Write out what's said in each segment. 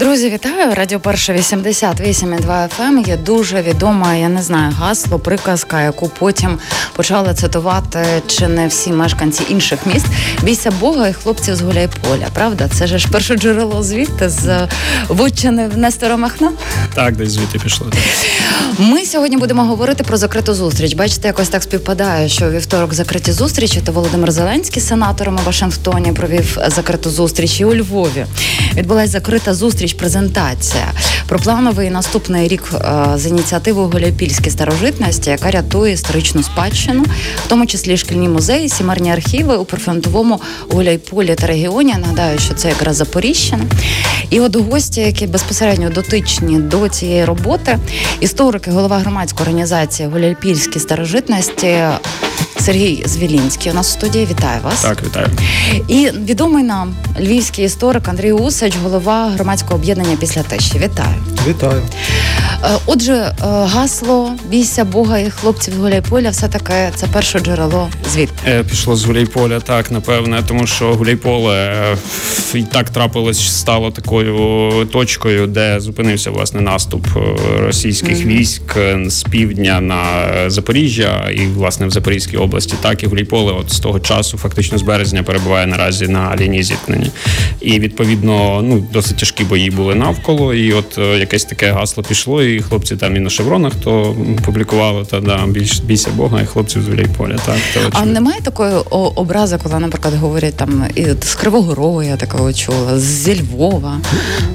Друзі, вітаю! Радіо Перша 88,2 FM Є дуже відома, я не знаю, гасло, приказка, яку потім почали цитувати чи не всі мешканці інших міст. Бійся Бога і хлопців з Гуляйполя. Правда, це ж перше джерело звідти з Вотчини в Нестора Махна. Так, десь звідти пішло. Ми сьогодні будемо говорити про закриту зустріч. Бачите, якось так співпадає, що вівторок закриті зустрічі. То Володимир Зеленський, сенатором у Вашингтоні, провів закриту зустріч і у Львові. Відбулася закрита зустріч, презентація про плановий наступний рік е, з ініціативою Гуляйпільські старожитності, яка рятує історичну спадщину, в тому числі шкільні музеї, сімерні архіви у прифронтовому Гуляйполі та регіоні. Нагадаю, що це якраз Запоріжжя. І от гості, які безпосередньо дотичні до цієї роботи, історики, голова громадської організації Гуляйпільські старожитності. Сергій Звілінський у нас в студії вітаю вас. Так, вітаю. І відомий нам львівський історик Андрій Усач, голова громадського об'єднання після тещі. Вітаю. Вітаю. Е, отже, е, гасло бійся Бога і хлопців з Гуляйполя все таки це перше джерело звідки? Е, Пішло з Гуляйполя, так напевне, тому що Гуляйполе і так трапилось, стало такою точкою, де зупинився власне наступ російських mm-hmm. військ з півдня на Запоріжжя і власне в Запорізькій області. Так і Гуляйполе, от з того часу, фактично з березня, перебуває наразі на лінії зіткнення. І відповідно, ну досить тяжкі бої були навколо, і от якесь таке гасло пішло і хлопці там і на шевронах, то публікували та да більш бійся Бога і хлопців з Віляйполя. Так то а немає такої образи, коли, наприклад, говорять там і з Кривого Рогу я такого чула, зі Львова.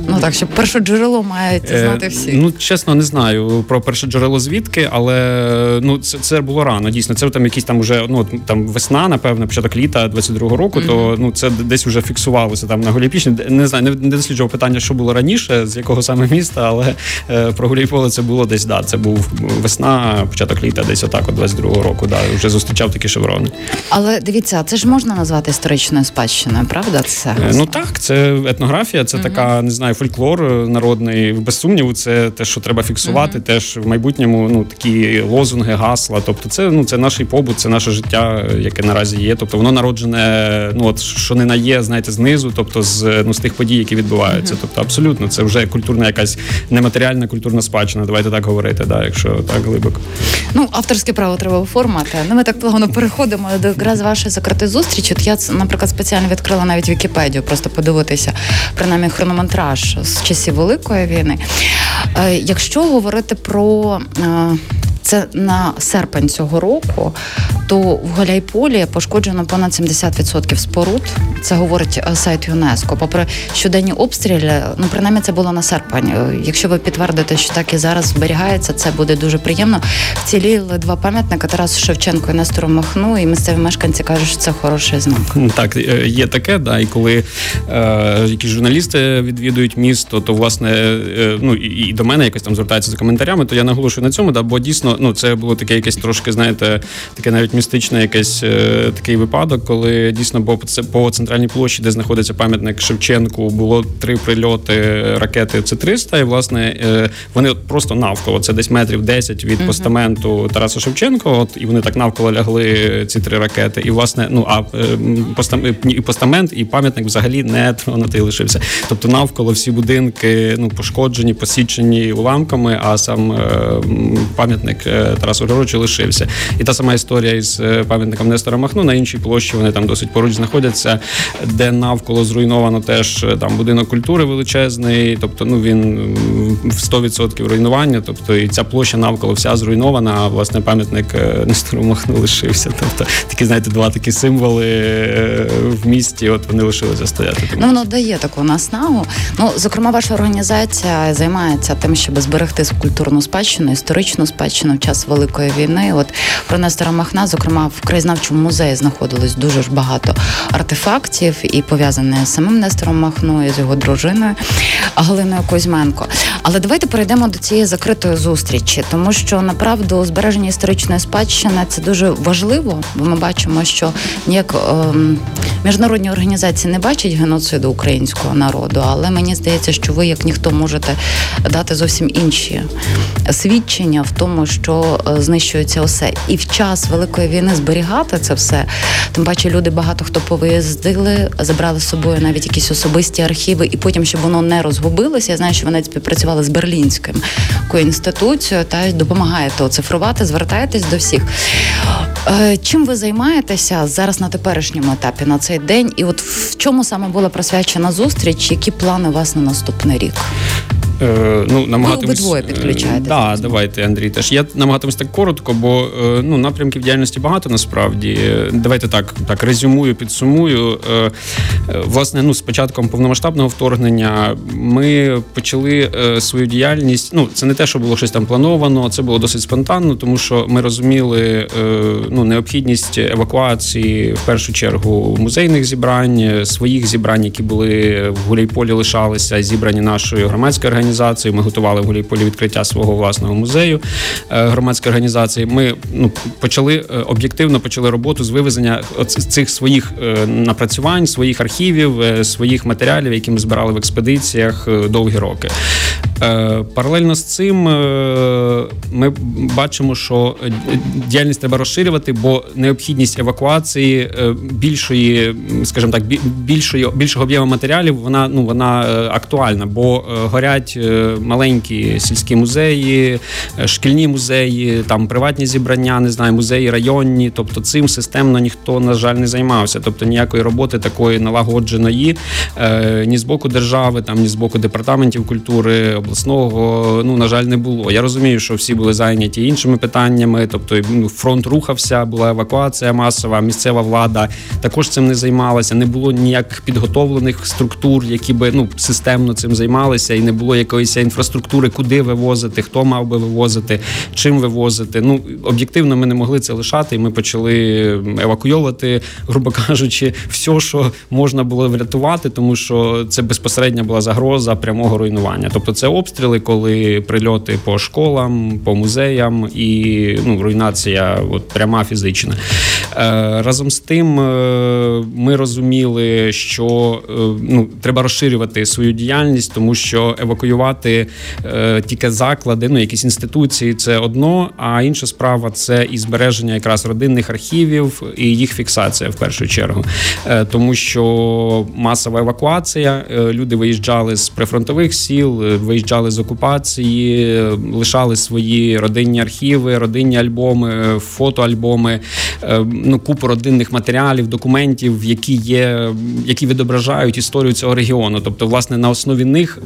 Ну так, щоб перше джерело мають е, знати всі. Е, ну чесно, не знаю про перше джерело звідки, але ну це це було рано. Дійсно, це там якісь там уже ну там весна, напевно, початок літа 22-го року. Mm-hmm. То ну це десь вже фіксувалося там на Голіпічні. Не знаю, не, не досліджував питання, що було раніше, з якого саме міста, але е, про Гуляйполе це було десь. Да, це був весна, початок літа, десь отак, от 22-го року. Да, вже зустрічав такі шеврони. Але дивіться, це ж можна назвати історичною спадщиною, правда? Це е, ну так, це етнографія, це mm-hmm. така, не знаю, фольклор народний. Без сумніву, це те, що треба фіксувати. Mm-hmm. Теж в майбутньому ну такі лозунги, гасла. Тобто, це ну це наш побут, це наше життя, яке наразі є. Тобто воно народжене, ну от що не на є, знаєте, знизу, тобто з ну з тих подій, які відбуваються. Тобто, абсолютно, це вже культурна якась нематеріальна культурна спадщина. Давайте так говорити, да, якщо так глибоко. Ну, авторське право треба оформити. Ну, ми так плавно переходимо до якраз вашої закритої зустрічі. От я, наприклад, спеціально відкрила навіть Вікіпедію, просто подивитися принаймні хрономонтраж з часів Великої війни. Е, якщо говорити про е, це на серпень цього року, то в Галяйполі пошкоджено понад 70% споруд. Це говорить е, сайт ЮНЕСКО. Попри щоденні обстріли, ну принаймні це було на серпень. Е, якщо ви підтвердите, що так і зараз зберігається, це буде дуже приємно. Вціліли два пам'ятника Тарасу Шевченко і Нестору Махну, і місцеві мешканці кажуть, що це хороший знак. Так, е, є таке, да, і коли е, якісь журналісти відвідують місто, то власне е, ну і, і до мене якось там звертаються за коментарями, то я наголошую на цьому, да, бо дійсно ну це було таке якесь трошки, знаєте, таке навіть містичне якесь е, такий випадок, коли дійсно бо це по центральній площі, де знаходиться пам'ятник Шевченку, було три прильоти ракети С-300, і власне е, вони от просто навколо це десь метрів 10 від постаменту Тараса Шевченка. От і вони так навколо лягли ці три ракети. І власне, ну а е, і постамент, і пам'ятник взагалі не тронутий лишився. Тобто навколо всі будинки ну пошкоджені, посічені уламками, а сам пам'ятник Тарасу Григоровичу лишився. І та сама історія із е, пам'ятником Нестора Махну на іншій площі. Вони там досить поруч знаходяться, де навколо зруйновано теж е, там будинок культури величезний, тобто ну він в 100% руйнування. Тобто і ця площа навколо вся зруйнована. А власне пам'ятник е, Нестору Махну лишився. Тобто такі, знаєте, два такі символи в місті. От вони лишилися стояти. Ну воно дає таку наснагу. Ну зокрема, ваша організація займається тим, щоб зберегти культурну спадщину, історичну спадщину в час великої війни. От про Нестора Махна, зокрема, в краєзнавчому музеї знаходилось дуже ж багато артефактів і пов'язане з самим Нестором Махною, з його дружиною Галиною Кузьменко. Але давайте перейдемо до цієї закритої зустрічі, тому що направду збереження історичної спадщини це дуже важливо, бо ми бачимо, що ніяк ем, міжнародні організації не бачать геноциду українського народу, але мені здається, що ви, як ніхто, можете дати зовсім інші свідчення в тому, що що е, знищується усе. І в час великої війни зберігати це все. Тим паче люди багато хто повиїздили, забрали з собою навіть якісь особисті архіви, і потім, щоб воно не розгубилося. Я знаю, що вони співпрацювали з Берлінським інституцією та допомагаєте оцифрувати, звертаєтесь до всіх. Е, чим ви займаєтеся зараз на теперішньому етапі на цей день? І от в чому саме була присвячена зустріч? Які плани у вас на наступний рік? Е, ну, намагатимусь... Ви обидвоє підключаєте. Так, да, давайте, Андрій. Теж я намагатимусь так коротко, бо е, ну, напрямків діяльності багато насправді. Давайте так так резюмую, підсумую. Е, власне, ну, з початком повномасштабного вторгнення ми почали свою діяльність. Ну, це не те, що було щось там плановано, це було досить спонтанно, тому що ми розуміли ну, необхідність евакуації в першу чергу музейних зібрань, своїх зібрань, які були в Гуляйполі, лишалися, зібрані нашою громадською організацією організацією. Ми готували в Гулійполі відкриття свого власного музею е, громадської організації. Ми ну почали е, об'єктивно почали роботу з вивезення цих своїх е, напрацювань, своїх архівів, своїх матеріалів, які ми збирали в експедиціях довгі роки. Паралельно з цим ми бачимо, що діяльність треба розширювати, бо необхідність евакуації більшої, скажімо так, більшої більшого об'єму матеріалів вона ну вона актуальна, бо горять Е, маленькі сільські музеї, е, шкільні музеї, там приватні зібрання, не знаю, музеї районні. Тобто цим системно ніхто, на жаль, не займався. Тобто ніякої роботи такої налагодженої е, ні з боку держави, там ні з боку департаментів культури обласного, ну на жаль, не було. Я розумію, що всі були зайняті іншими питаннями. Тобто, ну, фронт рухався, була евакуація масова, місцева влада також цим не займалася. Не було ніяк підготовлених структур, які би ну системно цим займалися, і не було якоїсь інфраструктури, куди вивозити, хто мав би вивозити, чим вивозити. Ну об'єктивно, ми не могли це лишати. і Ми почали евакуйовувати, грубо кажучи, все, що можна було врятувати, тому що це безпосередня була загроза прямого руйнування. Тобто, це обстріли, коли прильоти по школам, по музеям і ну, руйнація, от пряма фізична. Е, разом з тим, е, ми розуміли, що е, ну треба розширювати свою діяльність, тому що евакуювати тільки заклади, ну якісь інституції, це одно. А інша справа це і збереження якраз родинних архівів і їх фіксація в першу чергу, тому що масова евакуація, люди виїжджали з прифронтових сіл, виїжджали з окупації, лишали свої родинні архіви, родинні альбоми, фотоальбоми, ну купу родинних матеріалів, документів, які є, які відображають історію цього регіону. Тобто, власне, на основі них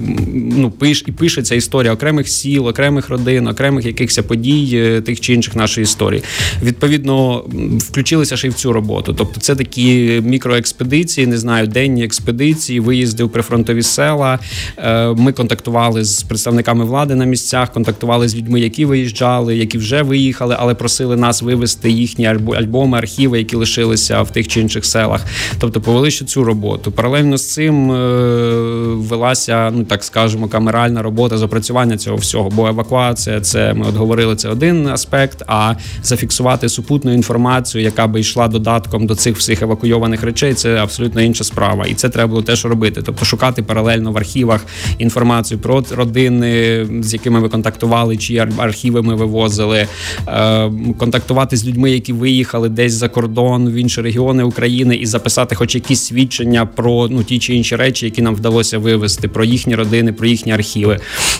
ну пиш і пишеться історія окремих сіл, окремих родин, окремих якихось подій е, тих чи інших нашої історії. Відповідно, включилися ще й в цю роботу. Тобто, це такі мікроекспедиції, не знаю, денні експедиції, виїзди в прифронтові села. Е, ми контактували з представниками влади на місцях, контактували з людьми, які виїжджали, які вже виїхали, але просили нас вивезти їхні альбоми, архіви, які лишилися в тих чи інших селах. Тобто, повели ще цю роботу. Паралельно з цим е, велася, ну так скажемо, камеральна робота з опрацювання цього всього. Бо евакуація це ми от говорили, це один аспект. А зафіксувати супутну інформацію, яка би йшла додатком до цих всіх евакуйованих речей, це абсолютно інша справа, і це треба було теж робити. Тобто шукати паралельно в архівах інформацію про родини, з якими ви контактували, чи архіви ми вивозили, е, контактувати з людьми, які виїхали десь за кордон в інші регіони України, і записати, хоч якісь свідчення про ну ті чи інші речі, які нам вдалося вивезти, про їхні родини, про їхні архіви.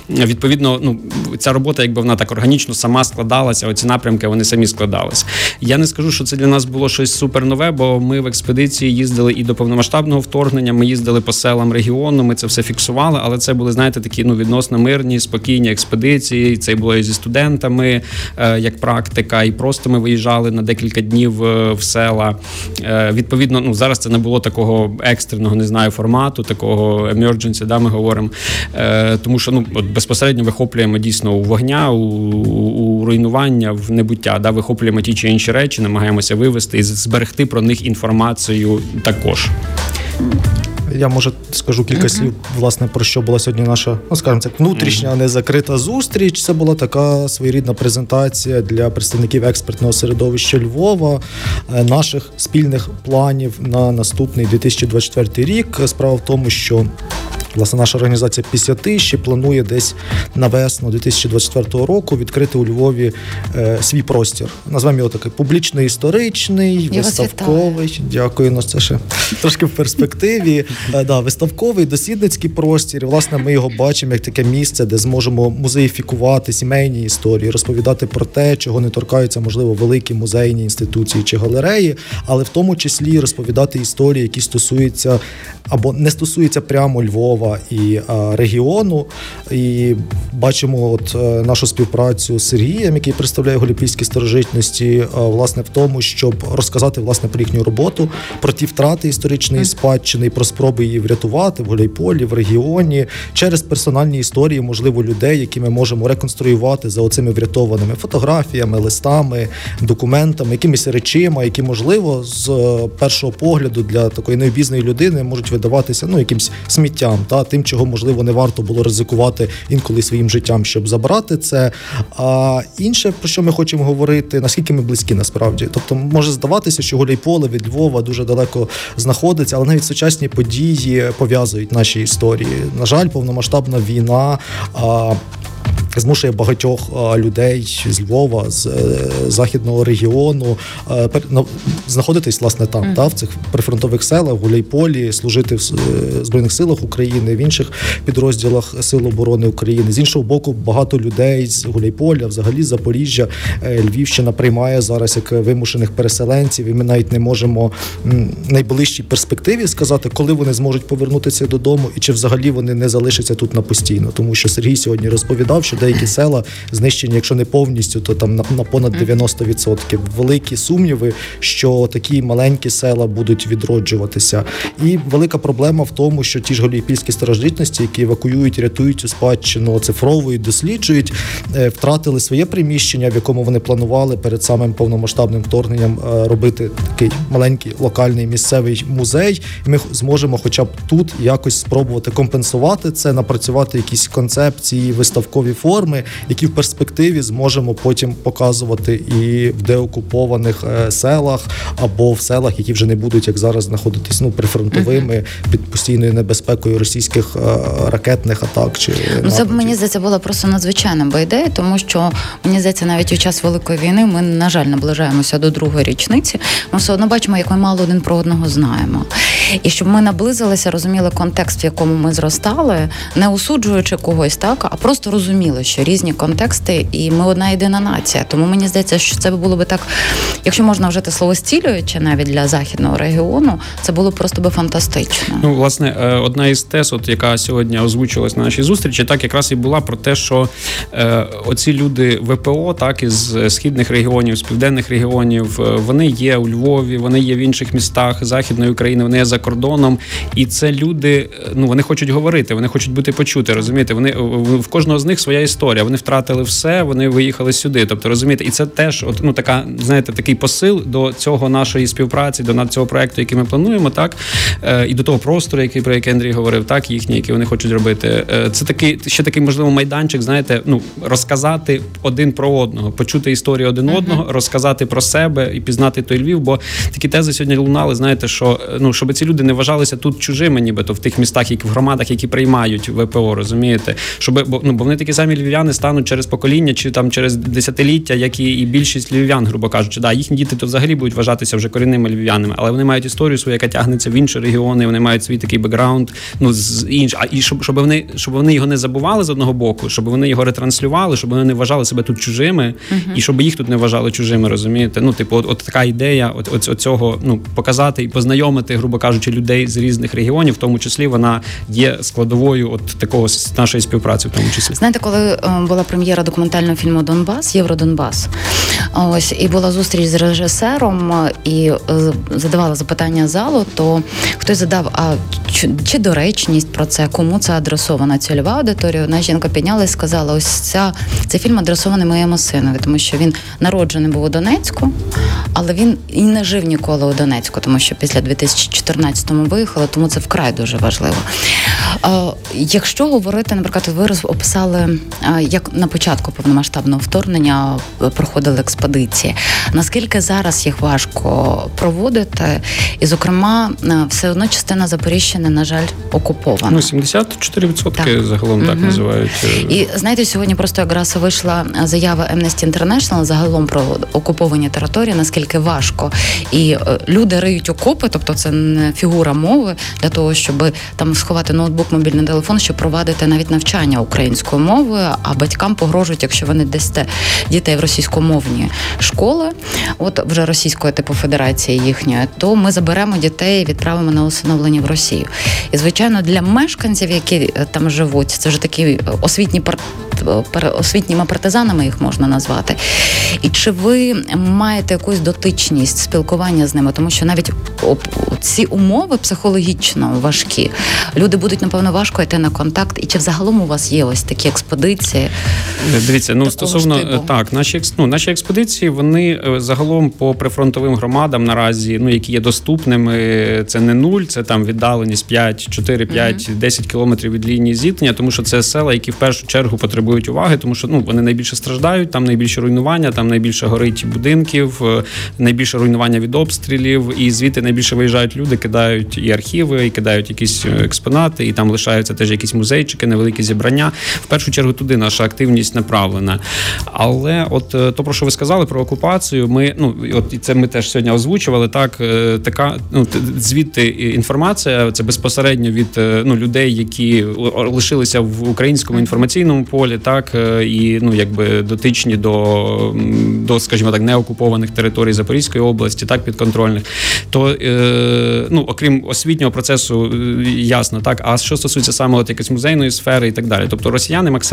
Відповідно, ну ця робота, якби вона так органічно сама складалася, оці напрямки вони самі складалися. Я не скажу, що це для нас було щось супер нове, бо ми в експедиції їздили і до повномасштабного вторгнення. Ми їздили по селам регіону. Ми це все фіксували, але це були, знаєте, такі ну відносно мирні, спокійні експедиції. Це було і зі студентами, е, як практика, і просто ми виїжджали на декілька днів е, в села. Е, відповідно, ну зараз це не було такого екстреного, не знаю, формату, такого emergency, да, ми говоримо. Е, тому що ну от безпосередньо вихоплюємо дійсно у вогня, у, у руйнування, в небуття. Да, Вихоплюємо ті чи інші речі, намагаємося вивести і зберегти про них інформацію також. Я може скажу кілька uh-huh. слів, власне, про що була сьогодні наша, ну скажімо так, внутрішня uh-huh. незакрита зустріч. Це була така своєрідна презентація для представників експертного середовища Львова, е, наших спільних планів на наступний 2024 рік. Справа в тому, що власне наша організація 50 ще планує десь на весну 2024 року відкрити у Львові е, свій простір. Назвемо його такий публічно-історичний, Я виставковий. Дякую, ну це ще трошки в перспективі. Е, да, виставковий дослідницький простір. Власне, ми його бачимо як таке місце, де зможемо музеїфікувати сімейні історії, розповідати про те, чого не торкаються, можливо, великі музейні інституції чи галереї, але в тому числі розповідати історії, які стосуються або не стосуються прямо Львова і а, регіону. І бачимо, от е, нашу співпрацю з Сергієм, який представляє голіпільські старожитності, а, власне, в тому, щоб розказати власне про їхню роботу, про ті втрати історичної спадщини, і про спроби її врятувати в Гуляйполі, в регіоні через персональні історії, можливо, людей, які ми можемо реконструювати за оцими врятованими фотографіями, листами, документами, якимись речима, які можливо з е, першого погляду для такої необізної людини можуть видаватися ну якимсь сміттям, та тим, чого можливо не варто було ризикувати інколи своїм життям, щоб забрати це. А інше про що ми хочемо говорити, наскільки ми близькі насправді, тобто може здаватися, що Гуляйполе від Львова дуже далеко знаходиться, але навіть сучасні події пов'язують наші історії. На жаль, повномасштабна війна. Змушує багатьох людей з Львова, з е, західного регіону е, знаходитись власне там, та в цих прифронтових селах, в Гуляйполі, служити в е, збройних силах України, в інших підрозділах Сил оборони України. З іншого боку, багато людей з Гуляйполя, взагалі з Запоріжжя, Львівщина приймає зараз як вимушених переселенців, і ми навіть не можемо найближчій перспективі сказати, коли вони зможуть повернутися додому, і чи взагалі вони не залишаться тут на постійно. Тому що Сергій сьогодні розповідав, що деякі села знищені, якщо не повністю, то там на, на понад 90%. Великі сумніви, що такі маленькі села будуть відроджуватися. І велика проблема в тому, що ті ж голіпільські старожитності, які евакуюють, рятують цю спадщину, оцифровують, досліджують, е, втратили своє приміщення, в якому вони планували перед самим повномасштабним вторгненням е, робити такий маленький локальний місцевий музей. І ми зможемо, хоча б тут якось спробувати компенсувати це, напрацювати якісь концепції, виставкові форми, які в перспективі зможемо потім показувати і в деокупованих е, селах або в селах, які вже не будуть як зараз знаходитись ну прифронтовими під постійною небезпекою російських е, ракетних атак чи Ну, це мені здається була просто надзвичайна би ідея, тому що мені здається, навіть у час великої війни ми, на жаль, наближаємося до другої річниці. Ми все одно бачимо, як ми мало один про одного знаємо. І щоб ми наблизилися, розуміли контекст, в якому ми зростали, не осуджуючи когось, так а просто розуміли, що різні контексти, і ми одна єдина нація. Тому мені здається, що це було би так, якщо можна вжити слово стілююче навіть для західного регіону, це було просто би фантастично. Ну, власне, е, одна із тез, от яка сьогодні озвучилась на нашій зустрічі, так якраз і була про те, що е, оці люди ВПО, так із східних регіонів, з південних регіонів, е, вони є у Львові, вони є в інших містах Західної України, вони є за кордоном. І це люди, е, ну вони хочуть говорити, вони хочуть бути почути. Розумієте, вони в кожного з них своя історія. Вони втратили все, вони виїхали сюди. Тобто, розумієте, і це теж, от ну така, знаєте, такий посил до цього нашої співпраці, до на- цього проекту, який ми плануємо, так е, і до того простору, який про який Андрій говорив, так їхній, який вони хочуть робити. Е, Це такий ще такий можливо майданчик, знаєте, ну розказати один про одного, почути історію один одного, розказати про себе і пізнати той Львів. Бо такі тези сьогодні лунали. Знаєте, що е, ну щоб ці люди не вважалися тут чужими, нібито в тих містах, які в громадах, які приймають ВПО, розумієте, щоб бо ну бо вони такі самі львів'яни стануть через покоління чи там через десятиліття, як і, і більшість львів'ян, грубо кажучи, да, їхні діти то взагалі будуть вважатися вже корінними львів'янами, але вони мають історію свою, яка тягнеться в інші регіони. Вони мають свій такий бекграунд. Ну з інш, а і щоб, щоб вони щоб вони його не забували з одного боку, щоб вони його ретранслювали, щоб вони не вважали себе тут чужими, і щоб їх тут не вважали чужими, розумієте? Ну, типу, от, от така ідея, от, от, от цього ну показати і познайомити, грубо кажучи, людей з різних регіонів, в тому числі вона є складовою от такого нашої співпраці, в тому числі. Знаєте, коли е, була прем'єра документального фільму Донбас, Євродонбас, ось і була зустріч з режисером, е, і е, задавала запитання залу, то хтось задав: а чи, чи доречність про це, кому це адресована цільова аудиторія? Одна жінка підняла і сказала: ось ця цей фільм адресований моєму синові, тому що він народжений був у Донецьку, але він і не жив ніколи у Донецьку, тому що після 2014-му виїхали, тому це вкрай дуже важливо. Якщо говорити, наприклад, ви описали, як на початку повномасштабного вторгнення проходили експедиції. Наскільки зараз їх важко проводити? І, зокрема, все одно частина Запоріжжя, на жаль, окупована. Ну, 74% так. загалом так угу. називають. Е, і знаєте, сьогодні просто якраз вийшла заява Amnesty International загалом про окуповані території, наскільки важко. І е, люди риють окопи, тобто це не фігура мови для того, щоб там сховати ноутбук, мобільний телефон, щоб провадити навіть навчання українською мовою, а батькам погрожують, якщо вони дасте дітей в російськомовні школи, от вже російської типу федерації їхньої, то ми заберемо дітей і відправимо на усиновлення в Росію. І звичайно, для мешканців, які е, там живуть, це вже такі е, освітні освітніми партизанами їх можна назвати. І чи ви маєте якусь дотичність спілкування з ними? Тому що навіть ці умови психологічно важкі. Люди будуть напевно важко йти на контакт. І чи взагалом у вас є ось такі експедиції? Дивіться, ну стосовно штибу? так, наші ну, наші експедиції, вони е, загалом по прифронтовим громадам наразі, ну які є доступними, це не нуль, це там віддаленість 5, 4, 5, mm-hmm. 10 кілометрів від лінії зіткнення, тому що це села, які в першу чергу потребують уваги, тому що ну вони найбільше страждають, там найбільше руйнування, там найбільше горить будинків, е, найбільше руйнування від обстрілів, і звідти найбільше виїжджають люди, кидають і архіви, і кидають якісь е, експонати, і там лишаються теж якісь музейчики, невеликі зібрання. В першу чергу туди наша активність направлена. Але от е, то, про що ви сказали про окупацію, ми ну от і це ми теж сьогодні озвучували. Так така ну звідти інформація це безпосередньо від ну людей, які лишилися в українському інформаційному полі, так і ну якби дотичні до до, скажімо так, неокупованих територій Запорізької області, так підконтрольних, то е, ну окрім освітнього процесу, е, ясно, так. А що стосується саме от якоїсь музейної сфери і так далі, тобто росіяни максимально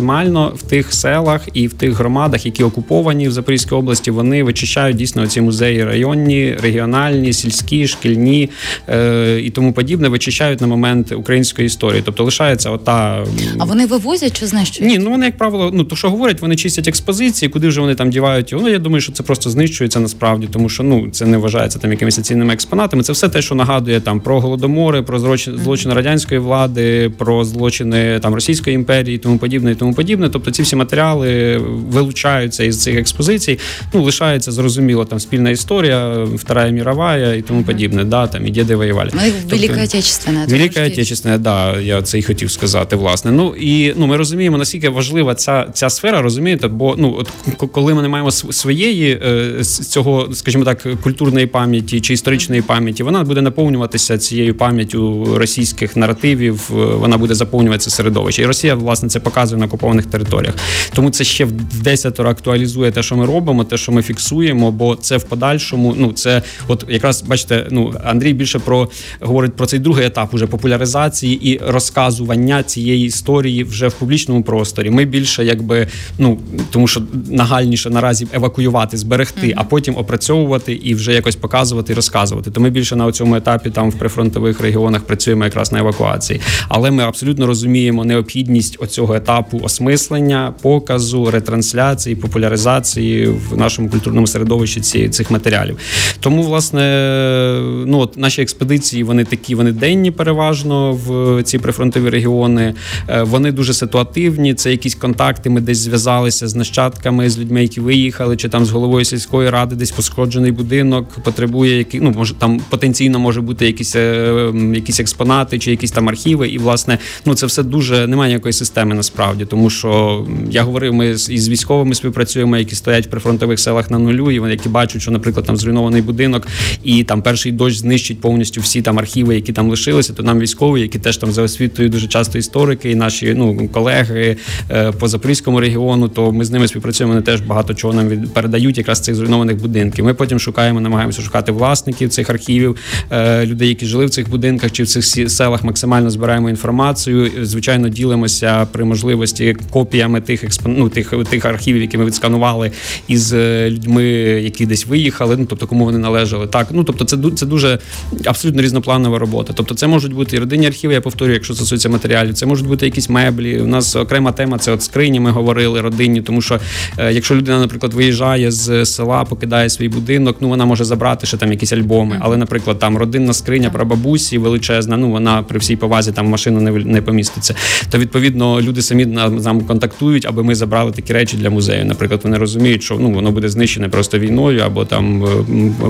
в тих селах і в тих громадах, які окуповані в Запорізькій області, вони вичищають дійсно ці музеї районні, регіональні, сільські, шкільні е, і тому подібне, вичищають на момент української історії. Тобто лишається ота. А вони вивозять чи знищують? Ні, ну вони як правило, ну то що говорять, вони чистять експозиції, куди вже вони там дівають його. Ну я думаю, що це просто знищується насправді, тому що ну це не вважається там якимись цінними експонатами. Це все те, що нагадує там про голодомори, про злочини радянської влади, про злочини там Російської імперії, тому подібне, і тому подібне. Тобто ці всі матеріали вилучаються із цих експозицій. Ну лишається зрозуміло там спільна історія, Вторая мірова і тому подібне. Да, там і діди воювали. Ну, тобто, Велика Отечественна. Велика Отечественна, да, я це і хотів сказати, власне. Ну і ну ми розуміємо, наскільки важлива ця ця сфера, розумієте, бо ну от коли ми не маємо своєї е, цього, скажімо так, культурної пам'яті чи історичної пам'яті, вона буде наповнюватися цією пам'яттю російських наративів. Е, вона буде заповнюватися середовище. І Росія власне це показує на окупованих територіях. Тому це ще в десятеро актуалізує те, що ми робимо, те, що ми фіксуємо, бо це в подальшому. Ну це, от якраз бачите, ну Андрій більше про говорить про цей другий етап уже популяризації і розказування цієї історії вже в публічному просторі. Ми більше якби ну тому, що нагальніше наразі евакуювати, зберегти, mm-hmm. а потім опрацьовувати і вже якось показувати і розказувати. То ми більше на цьому етапі там в прифронтових регіонах працюємо якраз на евакуації. Але ми абсолютно розуміємо необхідність оцього етапу осмислення, показу, ретрансляції, популяризації в нашому культурному середовищі ці, цих матеріалів. Тому, власне, ну от наші експедиції вони такі, вони денні, переважно в ці прифронтові регіони. Е, вони дуже ситуативні. Це якісь контакти. Ми десь зв'язалися з нащадками, з людьми, які виїхали, чи там з головою сільської ради, десь пошкоджений будинок, потребує які ну може там потенційно може бути якісь е, якісь експонати чи якісь там архіви. І власне, ну це все дуже немає ніякої системи насправді, тому що я говорив, ми із військовими співпрацюємо, які стоять в прифронтових селах на нулю, і вони які бачать, що, наприклад, там зруйнований будинок, і там перший дощ знищить повністю всі там архіви, які там лишилися. То нам військові, які теж там за освітою дуже часто історики, і наші ну колеги е, по запорізькому регіону, то ми з ними співпрацюємо. Вони теж багато чого нам від передають якраз цих зруйнованих будинків. Ми потім шукаємо, намагаємося шукати власників цих архівів, е, людей, які жили в цих будинках чи в цих селах. Максимально збираємо інформацію. Звичайно, ділимося при можливості копіями тих експон... ну, тих, тих архівів, які ми відсканували із е, людьми, які десь виїхали. Ну тобто, кому вони належали. Так, ну тобто, це це дуже абсолютно різнопланова робота. Тобто, це можуть бути і родинні архіви. Я повторюю, якщо стосується матеріалів, це можуть бути якісь меблі. У нас окрема тема це наприклад, скрині ми говорили родинні, тому що е, якщо людина, наприклад, виїжджає з села, покидає свій будинок, ну вона може забрати ще там якісь альбоми, але, наприклад, там родинна скриня про бабусі величезна, ну вона при всій повазі там машину не, не поміститься. То відповідно люди самі нам, контактують, аби ми забрали такі речі для музею. Наприклад, вони розуміють, що ну воно буде знищене просто війною або там е,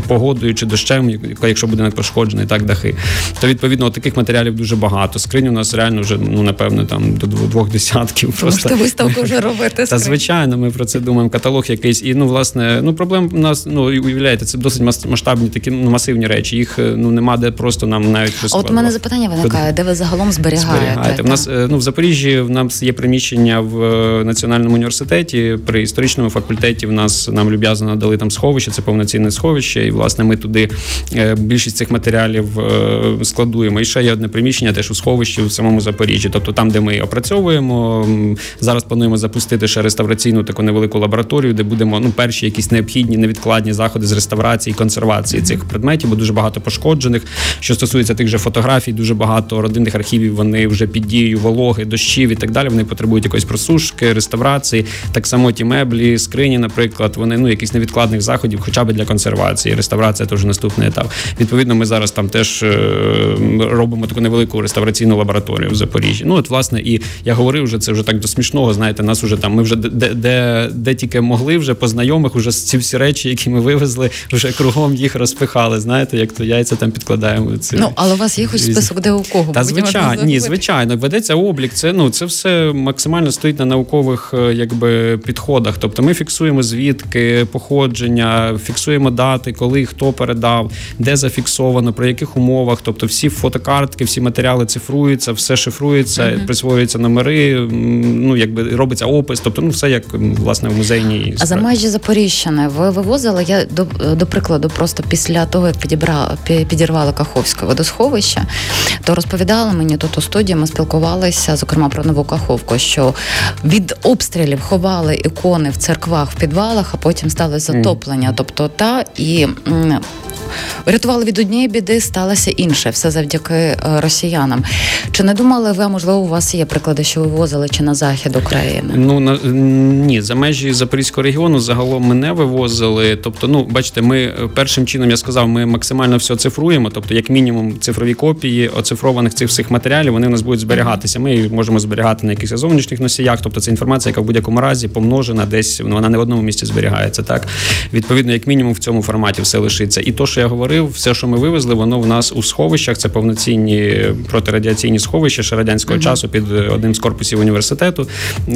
погодою чи дощем, якщо будинок пошкоджений, так дахи. То відповідно таких матеріалів дуже багато. Скринь у нас реально вже ну напевно там до двох десятків. Просто Можете виставку вже робити. та звичайно, ми про це думаємо. Каталог якийсь. І ну, власне, ну проблем у нас ну і уявляєте, це досить масштабні такі ну, масивні речі. Їх е, ну нема де просто нам навіть А от у мене запитання виникає, де ви загалом зберігаєте? Зберігаєте. В нас е, ну в Запоріжжі в нас є приміщення в е, національному університеті. При історичному факультеті в нас нам люб'язно надали там сховище, це повноцінне сховище. І власне ми туди е, більшість цих матеріалів е, складуємо. І ще є одне приміщення, теж у сховищі в самому Запоріжжі. Тобто там, де ми опрацьовуємо. Зараз плануємо запустити ще реставраційну таку невелику лабораторію, де будемо ну перші якісь необхідні невідкладні заходи з реставрації і консервації цих предметів, бо дуже багато пошкоджених. Що стосується тих же фотографій, дуже багато родинних архівів. Вони вже під дією вологи, дощів і так далі. Вони потребують якоїсь просушки, реставрації. Так само ті меблі, скрині, наприклад, вони ну якісь невідкладних заходів, хоча б для консервації. Реставрація теж наступний етап. Відповідно, ми зараз там теж е, робимо таку невелику реставраційну лабораторію в Запоріжжі. Ну от власне, і я говорив вже це вже так до смішного. Знаєте, нас уже там. Ми вже де, де, де тільки могли, вже по знайомих, уже ці всі речі, які ми вивезли, вже кругом їх розпихали. Знаєте, як то яйця там підкладаємо. Ці Ну, але у вас є хоч список, де у кого? Та звичайно, ні, звичайно, ведеться облік. Це ну це все максимально стоїть на наукових е, якби підходах. Тобто ми фіксуємо звідки, походження, фіксуємо дати, коли хто передав, де зафіксовано, при яких умовах. Тобто всі фотокартки, всі матеріали цифруються, все шифрується, присвоюються номери. Ну якби робиться опис. Тобто, ну все як власне в музейній А за справі. межі Запоріжжяни ви вивозили, я до, до прикладу, просто після того, як підібра, пі- підірвали Каховське водосховище, то розповідали мені тут у студії, ми спілкувалися, зокрема про нову Каховку, що від обстрілів ховали ікони в церквах, в підвалах, а потім стали затоплення. Тобто та і. Рятували від однієї біди, сталося інше, все завдяки е, росіянам. Чи не думали ви, можливо, у вас є приклади, що вивозили чи на захід України? Ну на ні, за межі Запорізького регіону загалом ми не вивозили. Тобто, ну бачите, ми е, першим чином я сказав, ми максимально все цифруємо. Тобто, як мінімум, цифрові копії оцифрованих цих всіх матеріалів вони у нас будуть зберігатися. Ми їх можемо зберігати на якихось зовнішніх носіях. Тобто, це інформація, яка в будь-якому разі помножена, десь вона не в одному місці зберігається. Так відповідно, як мінімум, в цьому форматі все лишиться. І то, що я говорив, все, що ми вивезли, воно в нас у сховищах. Це повноцінні протирадіаційні сховища ще радянського часу під е, одним з корпусів університету.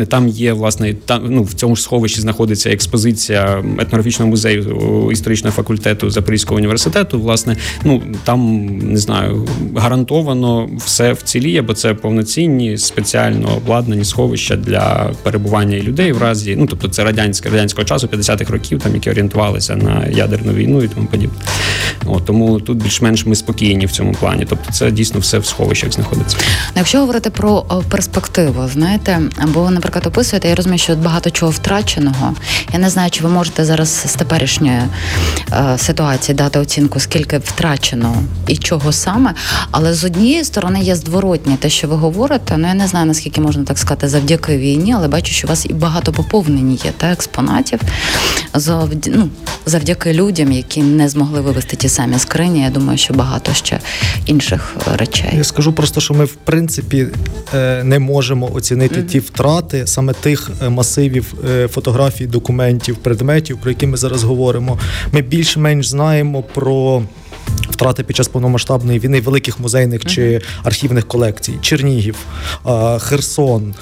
Там є власне там ну в цьому ж сховищі знаходиться експозиція етнографічного музею історичного факультету Запорізького університету. Власне, ну там не знаю, гарантовано все вціліє, бо це повноцінні спеціально обладнані сховища для перебування людей в разі. Ну тобто це радянське радянського часу, 50-х років, там які орієнтувалися на ядерну війну і тому подібне. От, тому тут більш-менш ми спокійні в цьому плані. Тобто, це дійсно все в сховищах знаходиться. Ну, Якщо говорити про перспективу, знаєте, бо ви, наприклад, описуєте, я розумію, що багато чого втраченого. Я не знаю, чи ви можете зараз з теперішньої е, ситуації дати оцінку, скільки втрачено і чого саме. Але з однієї сторони є зворотні, те, що ви говорите. Ну я не знаю наскільки можна так сказати завдяки війні, але бачу, що у вас і багато поповнені є та експонатів завдя, ну, завдяки людям, які не змогли вивести ті самі скрині. Я думаю, що багато ще інших е, речей. Я скажу просто, що ми в принципі е, не можемо оцінити ті втрати саме тих е, масивів фотографій, документів, предметів, про які ми зараз говоримо. Ми більш-менш знаємо про. Втрати під час повномасштабної війни великих музейних чи архівних колекцій: Чернігів, Херсон,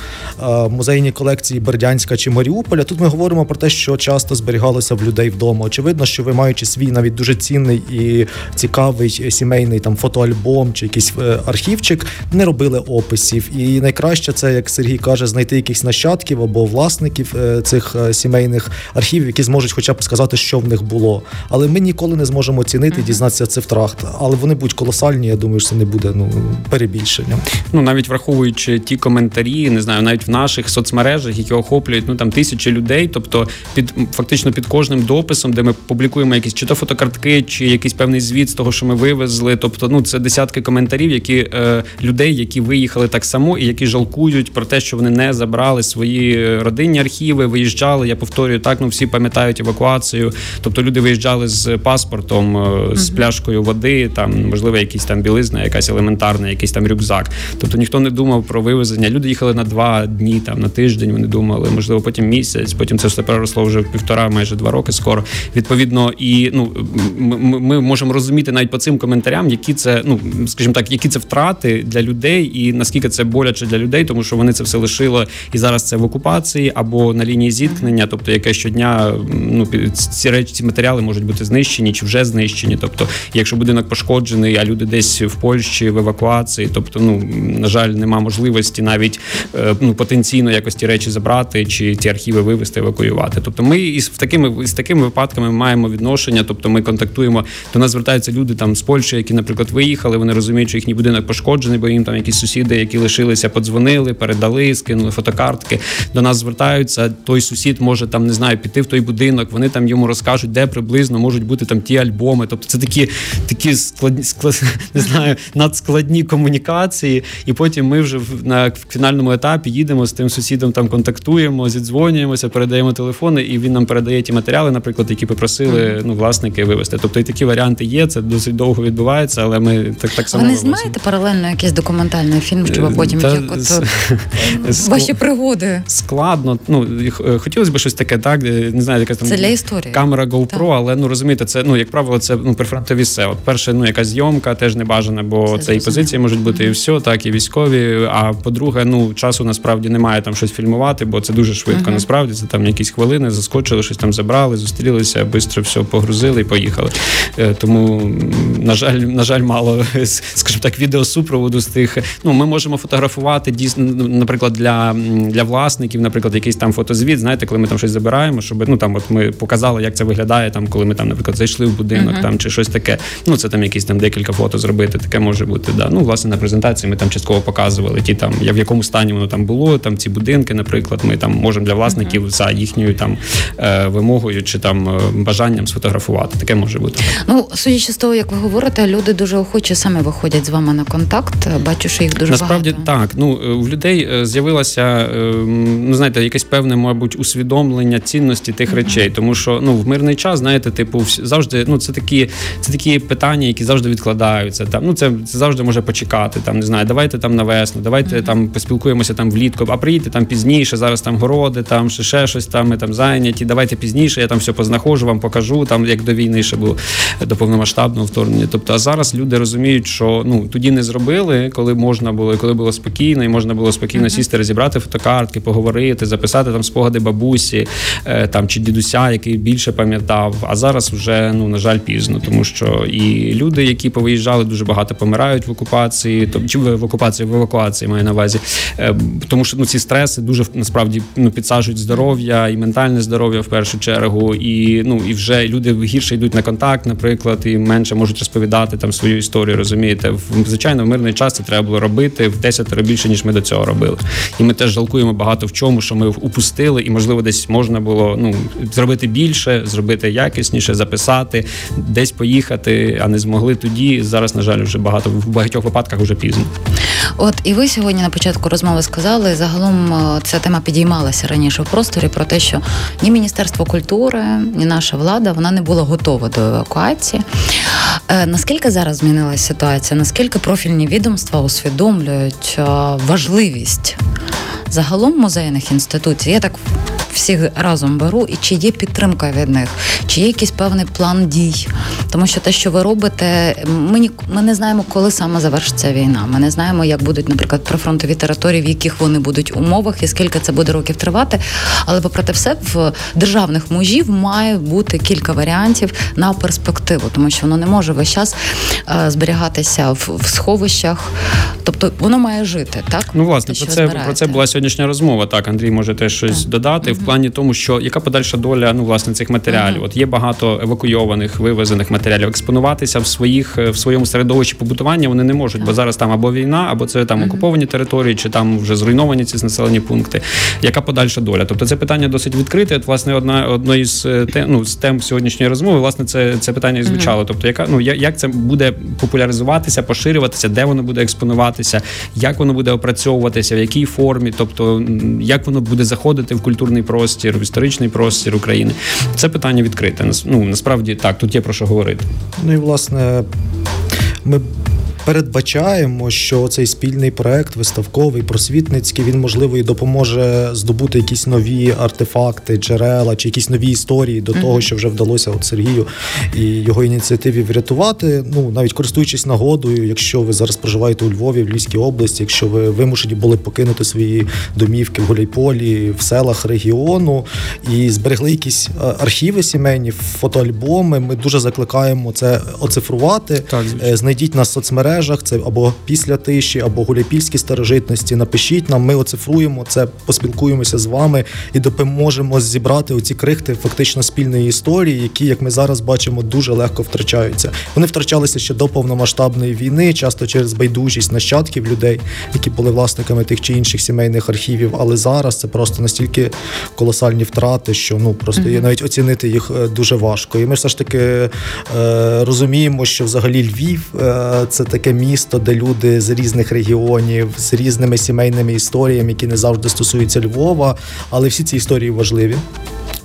музейні колекції Бердянська чи Маріуполя. Тут ми говоримо про те, що часто зберігалося в людей вдома. Очевидно, що ви маючи свій навіть дуже цінний і цікавий сімейний там фотоальбом чи якийсь е, архівчик, не робили описів. І найкраще це, як Сергій каже, знайти якихось нащадків або власників е, цих е, сімейних архівів, які зможуть хоча б сказати, що в них було. Але ми ніколи не зможемо оцінити і дізнатися цифрах. Факт. Але вони будуть колосальні. Я думаю, що це не буде ну перебільшенням. Ну навіть враховуючи ті коментарі, не знаю, навіть в наших соцмережах, які охоплюють ну там тисячі людей. Тобто, під фактично під кожним дописом, де ми публікуємо якісь чи то фотокартки, чи якийсь певний звіт з того, що ми вивезли. Тобто, ну це десятки коментарів, які е, людей, які виїхали так само, і які жалкують про те, що вони не забрали свої родинні архіви, виїжджали. Я повторюю так. Ну всі пам'ятають евакуацію. Тобто люди виїжджали з паспортом, е, з пляшкою води, там можливо, якісь там білизна, якась елементарна, якийсь там рюкзак. Тобто ніхто не думав про вивезення. Люди їхали на два дні, там на тиждень. Вони думали, можливо, потім місяць. Потім це все переросло вже в півтора, майже два роки. Скоро відповідно, і ну ми, ми можемо розуміти навіть по цим коментарям, які це, ну скажімо так, які це втрати для людей, і наскільки це боляче для людей, тому що вони це все лишило і зараз це в окупації або на лінії зіткнення, тобто яке щодня ну ці речі, ці матеріали можуть бути знищені чи вже знищені. Тобто, якщо будинок пошкоджений, а люди десь в Польщі в евакуації, тобто, ну на жаль, нема можливості навіть е, ну потенційно якось ті речі забрати чи ті архіви вивезти, евакуювати. Тобто, ми із такими з такими випадками маємо відношення, тобто ми контактуємо. До нас звертаються люди там з Польщі, які, наприклад, виїхали. Вони розуміють, що їхній будинок пошкоджений, бо їм там якісь сусіди, які лишилися, подзвонили, передали, скинули фотокартки. До нас звертаються. Той сусід може там не знаю, піти в той будинок. Вони там йому розкажуть, де приблизно можуть бути там ті альбоми. Тобто, це такі такі складні склад, не знаю, надскладні комунікації. І потім ми вже на фінальному етапі їдемо з тим сусідом, там контактуємо, зідзвонюємося, передаємо телефони, і він нам передає ті матеріали, наприклад, які попросили ну власники вивезти. Тобто і такі варіанти є. Це досить довго відбувається, але ми так так само ви не знімаєте паралельно якийсь документальний фільм, щоб Е, потім та, як от з- ваші пригоди. складно. Ну х- хотілося б щось таке, так е, не знаю, якась там Це для історії. камера GoPro, Так. але ну розумієте, це ну як правило, це ну прифронтові все. Перше, ну якась зйомка теж не бажана, бо Це і позиції можуть бути, і все, так і військові. А по-друге, ну часу насправді немає там щось фільмувати, бо це дуже швидко. Насправді це там якісь хвилини, заскочили, щось там забрали, зустрілися, швидко все погрузили і поїхали. Е, Тому на жаль, на жаль, мало скажімо так, відеосупроводу з тих. Ну ми можемо фотографувати дійсно, наприклад, для, для власників, наприклад, якийсь там фотозвіт. Знаєте, коли ми там щось забираємо, щоб ну там от ми показали, як це виглядає, там коли ми там, наприклад, зайшли в будинок, там чи щось таке. Ну це там якісь там декілька фото зробити. Таке може бути. Да. Ну, власне, на презентації ми там частково показували ті там, я в якому стані воно там було. Там ці будинки, наприклад, ми там можемо для власників за їхньою там е, вимогою чи там е, бажанням сфотографувати. Таке може бути. Ну, судячи з того, як ви говорите, люди дуже охоче самі виходять з вами на контакт. Бачу, що їх дуже Насправді багато. так. Ну е, в людей з'явилося е, ну знаєте, якесь певне, мабуть, усвідомлення цінності тих речей, тому що ну в мирний час, знаєте, типу, завжди ну це такі, це такі питання, які завжди відкладаються. Там ну це, це завжди може почекати. Там не знаю, давайте там на весну, давайте там поспілкуємося там влітку, а приїдьте там пізніше. Зараз там городи, там ще, ще щось там ми там зайняті. Давайте пізніше. Я там все познаходжу, вам покажу. Там як до війни ще було до повномасштабного вторгнення. Тобто, а зараз люди розуміють, що ну тоді не зробили, коли можна було, коли було спокійно, і можна було спокійно сісти, розібрати фотокартки, поговорити, записати там спогади бабусі е, там чи дідуся, який більше пам'ятав. А зараз вже ну на жаль пізно, тому що і люди, які повиїжджали, дуже багато помирають в окупації, то чи в окупації в евакуації маю на увазі. Е, Тому що ну ці стреси дуже насправді ну підсаджують здоров'я і ментальне здоров'я в першу чергу. І ну і вже люди гірше йдуть на контакт, наприклад, і менше можуть розповідати там свою історію. Розумієте, в звичайно, в мирний час це треба було робити в десятеро більше ніж ми до цього робили. І ми теж жалкуємо багато в чому, що ми упустили, і можливо десь можна було ну зробити більше, зробити якісніше, записати, десь поїхати, а не змогли тоді. Зараз, на жаль, вже багато в багатьох випадках вже пізно. От і ви сьогодні на початку розмови сказали, загалом е, ця тема підіймалася раніше в просторі про те, що ні Міністерство культури, ні наша влада вона не була готова до евакуації. Е, Наскільки зараз змінилася ситуація? Наскільки профільні відомства усвідомлюють е, важливість загалом музейних інституцій? Я так всіх разом беру, і чи є підтримка від них, чи є якийсь певний план дій? Тому що те, що ви робите, ми, ні- ми не знаємо, коли саме завершиться війна. Ми не знаємо, як будуть, наприклад, прифронтові території, в яких вони будуть умовах, і скільки це буде років тривати. Але попри те все, в державних мужів має бути кілька варіантів на перспективу, тому що воно не може весь час е, зберігатися в, в сховищах. Тобто воно має жити, так? Ну, власне, про це про це була сьогоднішня розмова. Так, Андрій може теж щось додати. В плані тому, що яка подальша доля ну власне цих матеріалів? От є багато евакуйованих, вивезених матеріалів. Експонуватися в своїх в своєму середовищі побутування вони не можуть, бо зараз там або війна, або це там окуповані території, чи там вже зруйновані ці населені пункти. Яка подальша доля? Тобто це питання досить відкрите. От, власне, одна одної з е, тем, ну, з тем сьогоднішньої розмови, власне, це це питання і звучало. Тобто, яка ну як це буде популяризуватися, поширюватися, де воно буде експонуватися, як воно буде опрацьовуватися, в якій формі, тобто як воно буде заходити в культурний простір, в історичний простір України. Це питання відкрите. Ну насправді так, тут є про що говорити. Ну і власне ми передбачаємо, що цей спільний проект виставковий, просвітницький, він можливо і допоможе здобути якісь нові артефакти, джерела чи якісь нові історії до того, що вже вдалося от Сергію і його ініціативі врятувати. Ну навіть користуючись нагодою, якщо ви зараз проживаєте у Львові, в Львівській області, якщо ви вимушені були покинути свої домівки в Гуляйполі, в селах регіону і зберегли якісь е, архіви сімейні, фотоальбоми. Ми дуже закликаємо це оцифрувати. Так, е, Знайдіть нас в соцмережах мережах, це або після тиші, або гуляпільські старожитності. Напишіть нам, ми оцифруємо це, поспілкуємося з вами і допоможемо зібрати оці крихти фактично спільної історії, які, як ми зараз бачимо, дуже легко втрачаються. Вони втрачалися ще до повномасштабної війни, часто через байдужість нащадків людей, які були власниками тих чи інших сімейних архівів. Але зараз це просто настільки колосальні втрати, що ну просто mm-hmm. навіть оцінити їх е, дуже важко. І ми все ж таки е, розуміємо, що взагалі Львів е, це таке таке місто, де люди з різних регіонів, з різними сімейними історіями, які не завжди стосуються Львова, але всі ці історії важливі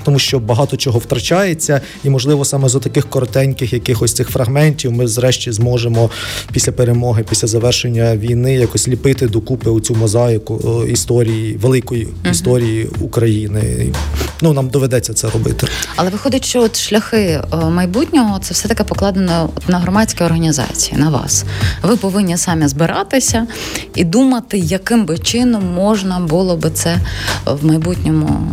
тому що багато чого втрачається, і можливо саме з таких коротеньких якихось цих фрагментів ми зрешті зможемо після перемоги, після завершення війни якось ліпити докупи у цю мозаїку історії великої історії України. Ну нам доведеться це робити. Але виходить, що от шляхи е, майбутнього це все таки покладено на громадські організації, на вас. Ви повинні самі збиратися і думати, яким би чином можна було би це в майбутньому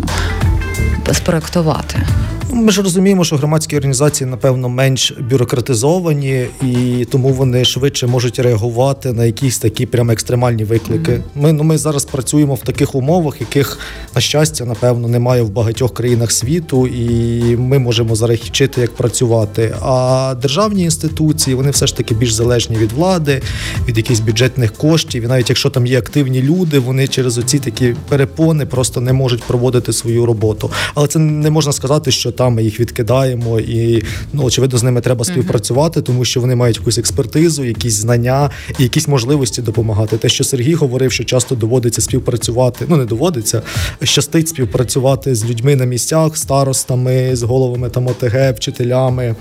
спроектувати. Ми ж розуміємо, що громадські організації, напевно, менш бюрократизовані, і тому вони швидше можуть реагувати на якісь такі прямо екстремальні виклики. Ми ну ми зараз працюємо в таких умовах, яких на щастя, напевно, немає в багатьох країнах світу, і ми можемо зараз вчити, як працювати. А державні інституції вони все ж таки більш залежні від влади, від якихось бюджетних коштів. І навіть якщо там є активні люди, вони через оці такі перепони просто не можуть проводити свою роботу. Але це не можна сказати, що там ми їх відкидаємо, і ну очевидно з ними треба співпрацювати, тому що вони мають якусь експертизу, якісь знання і якісь можливості допомагати. Те, що Сергій говорив, що часто доводиться співпрацювати, ну не доводиться, щастить співпрацювати з людьми на місцях, старостами, з головами там ОТГ, вчителями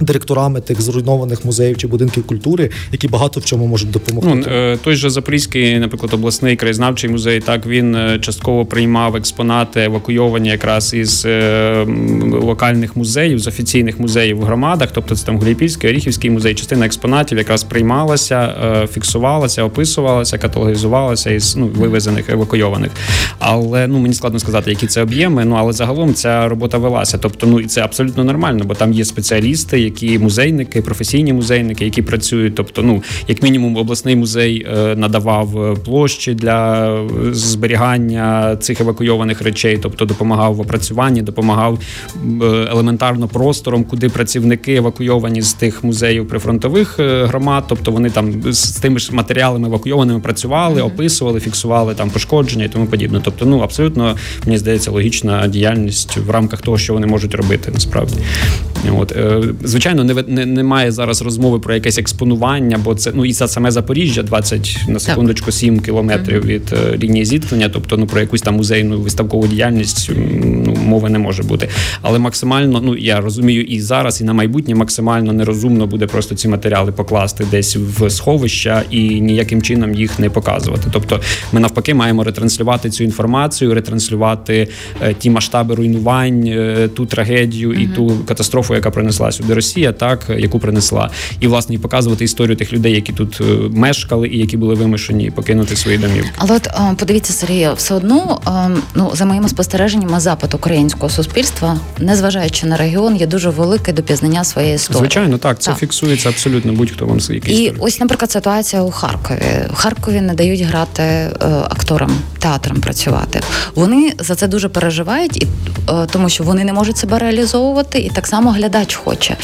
директорами тих зруйнованих музеїв чи будинків культури, які багато в чому можуть допомогти. Ну, е, той же Запорізький, наприклад, обласний краєзнавчий музей, так він е, частково приймав експонати, евакуйовані якраз із е, локальних музеїв, з офіційних музеїв в громадах, тобто це там Гуліпільський, Оріхівський музей, частина експонатів якраз приймалася, фіксувалася, описувалася, каталогізувалася із ну, вивезених евакуйованих. Але ну мені складно сказати, які це об'єми. Ну але загалом ця робота велася. Тобто, ну і це абсолютно нормально, бо там є спеціалісти які музейники, професійні музейники, які працюють. Тобто, ну як мінімум, обласний музей е, надавав е, площі для е, зберігання цих евакуйованих речей, тобто допомагав в опрацюванні, допомагав елементарно простором, куди працівники евакуйовані з тих музеїв прифронтових громад, тобто вони там з тими ж матеріалами евакуйованими працювали, описували, фіксували там пошкодження і тому подібне. Тобто, ну абсолютно мені здається, логічна діяльність в рамках того, що вони можуть робити, насправді. От звичайно, не не, немає зараз розмови про якесь експонування, бо це ну і це саме Запоріжжя, 20 на секундочку 7 кілометрів від е, лінії зіткнення. Тобто, ну про якусь там музейну виставкову діяльність ну мови не може бути. Але максимально, ну я розумію, і зараз, і на майбутнє максимально нерозумно буде просто ці матеріали покласти десь в сховища і ніяким чином їх не показувати. Тобто, ми навпаки маємо ретранслювати цю інформацію, ретранслювати е, ті масштаби руйнувань, е, ту трагедію і ту катастрофу, яка принесла сюди Росія. Росія, так яку принесла, і власне і показувати історію тих людей, які тут мешкали і які були вимушені покинути свої домівки. Але от подивіться, Сергія, все одно ну за моїми спостереженнями, запит українського суспільства, незважаючи на регіон, є дуже великий до пізнання своєї історії. Звичайно, так це так. фіксується абсолютно будь-хто вам якийсь і історії. ось, наприклад, ситуація у Харкові. В Харкові не дають грати е, акторам, театрам працювати. Вони за це дуже переживають, і е, тому що вони не можуть себе реалізовувати, і так само глядач хоче.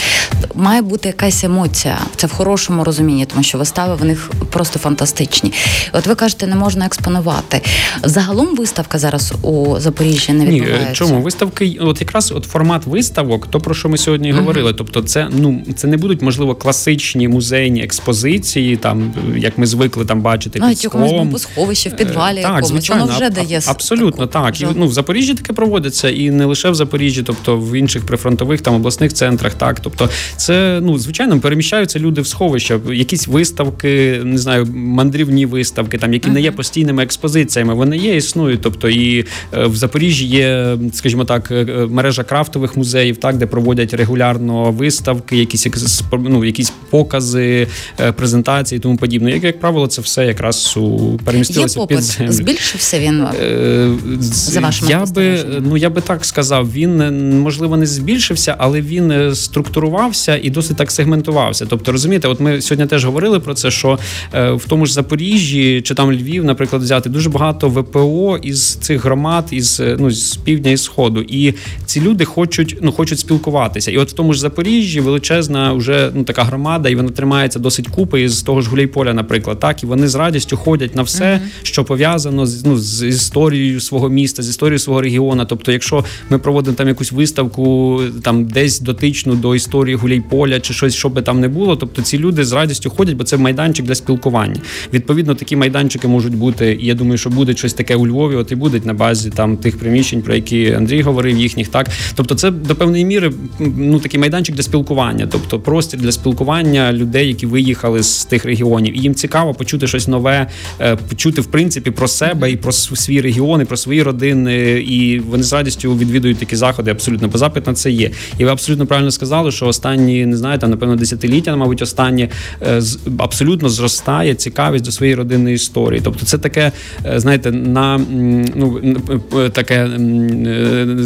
Має бути якась емоція. Це в хорошому розумінні, тому що вистави в них просто фантастичні. От ви кажете, не можна експонувати. Загалом виставка зараз у Запоріжжі не відбувається. Ні, Чому виставки? От якраз от формат виставок, то про що ми сьогодні uh-huh. говорили. Тобто, це ну це не будуть можливо класичні музейні експозиції, там як ми звикли там бачити ну, під склом. по сховищі в підвалі. Е, так, якомусь. звичайно, воно вже дає абсолютно таку, так. І, ну в Запоріжжі таке проводиться, і не лише в Запоріжжі, тобто в інших прифронтових там обласних центрах. Так, тобто, це ну звичайно переміщаються люди в сховища, якісь виставки, не знаю, мандрівні виставки, там які uh-huh. не є постійними експозиціями. Вони є, існують. Тобто і е, в Запоріжжі є, скажімо так, е, мережа крафтових музеїв, так де проводять регулярно виставки, якісь ну, якісь покази, е, презентації, і тому подібне. Як як правило, це все якраз у перемістилося Є під землю. Збільшився він е, за вашими я би ну я би так сказав. Він можливо не збільшився, але він структурувався і досить так сегментувався. Тобто, розумієте, от ми сьогодні теж говорили про це, що в тому ж Запоріжжі чи там Львів, наприклад, взяти дуже багато ВПО із цих громад, із ну з півдня і сходу, і ці люди хочуть ну хочуть спілкуватися. І от в тому ж Запоріжжі величезна вже ну така громада, і вона тримається досить купи із того ж Гуляйполя, наприклад, так і вони з радістю ходять на все, uh-huh. що пов'язано з ну з історією свого міста, з історією свого регіону. Тобто, якщо ми проводимо там якусь виставку, там десь дотичну до історії Гуляйполя чи щось, що би там не було, тобто ці люди з радістю ходять, бо це майданчик для спілкування. Відповідно, такі майданчики можуть бути. І я думаю, що буде щось таке у Львові. От і будуть на базі там тих приміщень, про які Андрій говорив, їхніх так. Тобто, це до певної міри ну такий майданчик для спілкування, тобто простір для спілкування людей, які виїхали з тих регіонів, і їм цікаво почути щось нове, е, почути в принципі про себе і про свій регіон, і про свої родини. І вони з радістю відвідують такі заходи. Абсолютно бо запит на це є. І ви абсолютно правильно сказали, що останні не знаю, там напевно десятиліття, мабуть, останні е, абсолютно зростає цікавість до своєї родинної історії. Тобто, це таке, е, знаєте, на ну таке,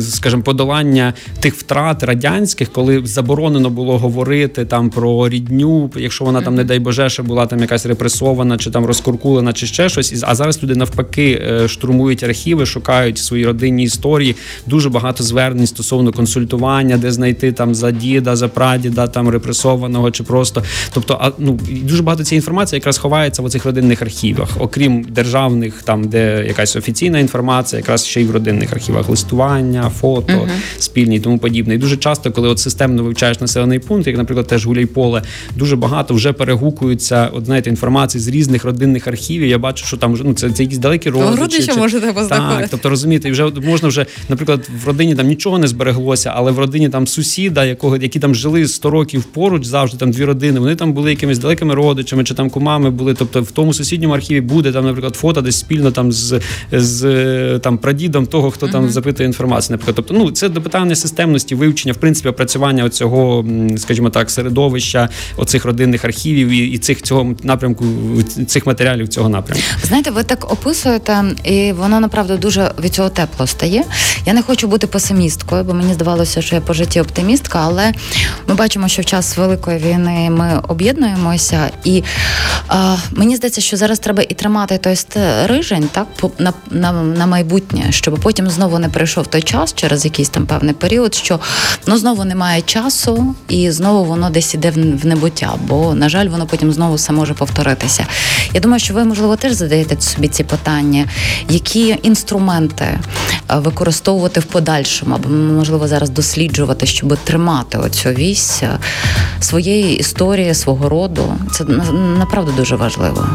скажімо, подолання тих втрат радянських, коли заборонено було говорити там про рідню, якщо вона там, не дай Боже, ще була там якась репресована, чи там розкуркулена, чи ще щось. А зараз люди навпаки е, штурмують архіви, шукають свої родинні історії. Дуже багато звернень стосовно консультування, де знайти там за діда, за прадіда, там репресованого чи просто. Тобто, а ну дуже багато цієї інформації якраз ховається в цих родинних архівах, окрім державних, там де якась офіційна інформація, якраз ще й в родинних архівах листування, фото, uh-huh. спільні і тому подібне. І дуже часто, коли от системно вивчаєш населений пункт, як, наприклад, теж Гуляйполе, дуже багато вже перегукуються от, знаєте, інформації з різних родинних архівів. Я бачу, що там вже ну це це якісь далекі родичі. Родича можете Так, тобто розумієте, вже можна вже, наприклад, в родині там нічого не збереглося, але в родині там сусіда, якого які там жили 100 років поруч, завжди там дві родини. Вони там були якимись далекими родичами, чи там кумами були. Тобто в тому сусідньому архіві буде там, наприклад, фото десь спільно там з з там прадідом того, хто там uh-huh. запитує інформацію. Наприклад, тобто, ну це до питання системності вивчення, в принципі, опрацювання цього, скажімо так, середовища оцих родинних архівів і, і цих цього напрямку, цих матеріалів цього напрямку. Знаєте, ви так описуєте, і воно направду дуже від цього тепло стає. Я не хочу бути песимісткою, бо мені здавалося, що я по житті оптимістка, але ми бачимо, що в час великої війни ми об'єднуємося, і а, мені здається, що зараз треба і тримати той стрижень так на, на, на майбутнє, щоб потім знову не прийшов той час через якийсь там певний період, що ну знову немає часу, і знову воно десь іде в небуття, бо на жаль, воно потім знову все може повторитися. Я думаю, що ви можливо теж задаєте собі ці питання, які інструменти використовувати в подальшому, або можливо зараз досліджувати, щоб тримати оцю вісь е, своєї історії, свого роду. Це направду дуже важливо.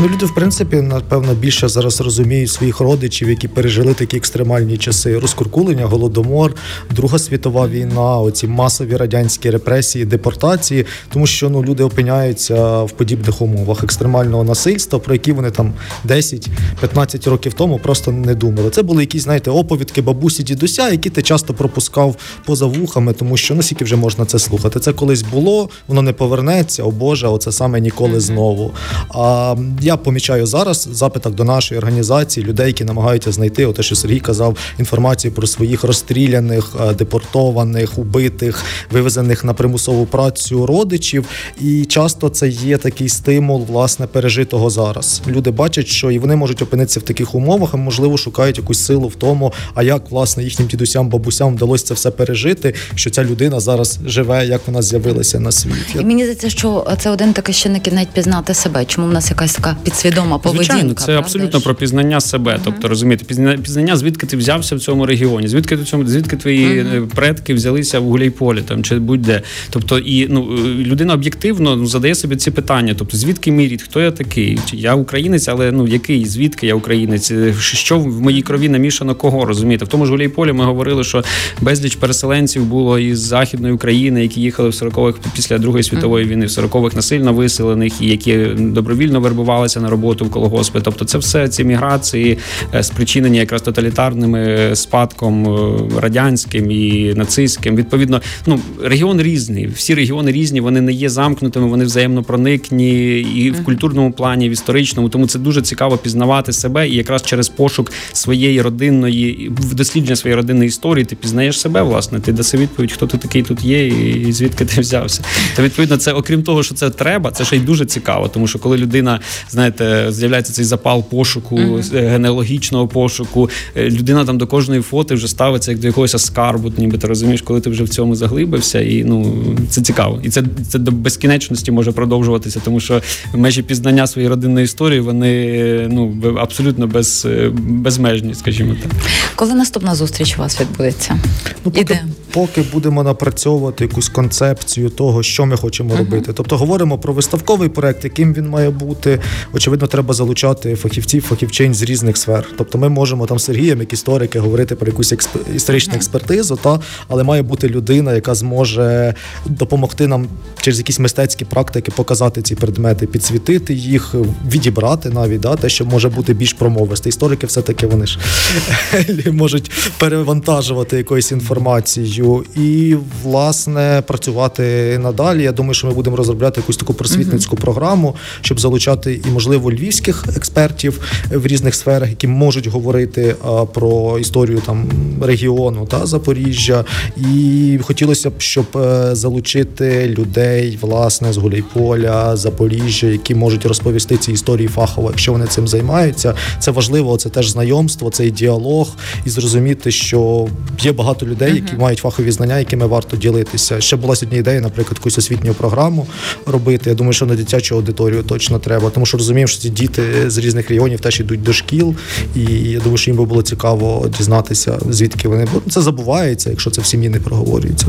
Ну, люди, в принципі, напевно, більше зараз розуміють своїх родичів, які пережили такі екстремальні часи: розкуркулення, голодомор, Друга світова війна, оці масові радянські репресії, депортації, тому що ну люди опиняються в подібних умовах екстремального насильства, про які вони там 10-15 років тому просто не думали. Це були якісь, знаєте, оповідки бабусі, дідуся, які ти часто пропускав поза вухами, тому що ну скільки вже можна це слухати. Це колись було, воно не повернеться. О Боже, оце саме ніколи знову. А я помічаю зараз в до нашої організації людей, які намагаються знайти, оте, що Сергій казав, інформацію про своїх розстріляних, е, депортованих, убитих, вивезених на примусову працю родичів. І часто це є такий стимул власне пережитого зараз. Люди бачать, що і вони можуть опинитися в таких умовах, а можливо шукають якусь силу в тому, а як власне їхнім дідусям, бабусям вдалося це все пережити, що ця людина зараз живе, як вона з'явилася на світ. І мені здається, що це один такий чинник навіть пізнати себе. Чому в нас якась така підсвідома поведінка? Звичайно, це правда абсолютно про пізнання себе. uh Тобто розумієте, пізнання, пізнання, звідки ти взявся в цьому регіоні, звідки ти цьому, звідки твої uh предки взялися в Гуляйполі там чи будь-де. Тобто, і ну людина об'єктивно ну, задає собі ці питання. Тобто, звідки мій рід, хто я такий? Чи я українець, але ну який, звідки я українець? Що в моїй крові намішано кого розумієте? В тому ж Гуляйполі ми говорили, що безліч переселенців було із західної України, які їхали в 40-х після Другої світової війни, в 40-х насильно виселених, і які добровільно вербувалися на роботу в колгоспи. Тобто, це все ці міграції е, спричинені якраз тоталітарними спадком е, радянським і нацистським. Відповідно, ну регіон різний. Всі регіони різні, вони не є замкнутими, вони взаємно проникні і в культурному плані, і в історичному. Тому це дуже цікаво пізнавати себе, і якраз через пошук своєї родинної дослідження своєї родинної історії ти пізнаєш себе. Власне, ти даси відповідь, хто ти такий тут є, і звідки ти взявся. Та відповідно, це окрім того, що це треба, це ще й дуже цікаво, тому що коли людина, знаєте, з'являється цей запал пошуку, mm-hmm. генеалогічного пошуку, е, людина там до кожної фото вже ставиться як до якогось скарбу, ніби ти розумієш, коли ти вже в цьому заглибився, і ну це цікаво, і це це до безкінечності може продовжуватися, тому що межі пізнання своєї родинної історії вони ну абсолютно без, безмежні, скажімо так. Коли наступна зустріч у вас відбудеться? Ну, поки, поки будемо напрацьовувати якусь концепцію того, що ми хочемо uh-huh. робити. Тобто говоримо про виставковий проект, яким він має бути. Очевидно, треба залучати фахівців, фахівчинь з різних сфер. Тобто, ми можемо там з Сергієм, як історики, говорити про якусь експ... історичну uh-huh. експертизу, та але має бути людина, яка зможе допомогти нам через якісь мистецькі практики показати ці предмети, підсвітити їх, відібрати навіть да, те, що може бути більш промовисте. Історики, все таки вони ж можуть перевантажувати якоюсь інформацією і, власне, працювати надалі. Я думаю, що ми будемо розробляти якусь таку просвітницьку uh-huh. програму, щоб залучати і, можливо, львівських експертів в різних сферах, які можуть говорити а, про історію там регіону та Запоріжжя. І хотілося б, щоб е, залучити людей, власне, з Гуляйполя, Запоріжжя, які можуть розповісти ці історії фахово, якщо вони цим займаються. Це важливо, це теж знайомство, цей діалог і зрозуміти, що є багато людей, які uh-huh. мають фахові знання, якими варто ділитися. Ще була сьогодні ідея, наприклад, якусь освітню програму робити. Я думаю, що на дитячу аудиторію точно треба, тому що розуміємо, що ці діти з різних регіонів теж йдуть до шкіл, і я думаю, що їм би було цікаво дізнатися, звідки вони бо це забувається, якщо це в сім'ї не проговорюється.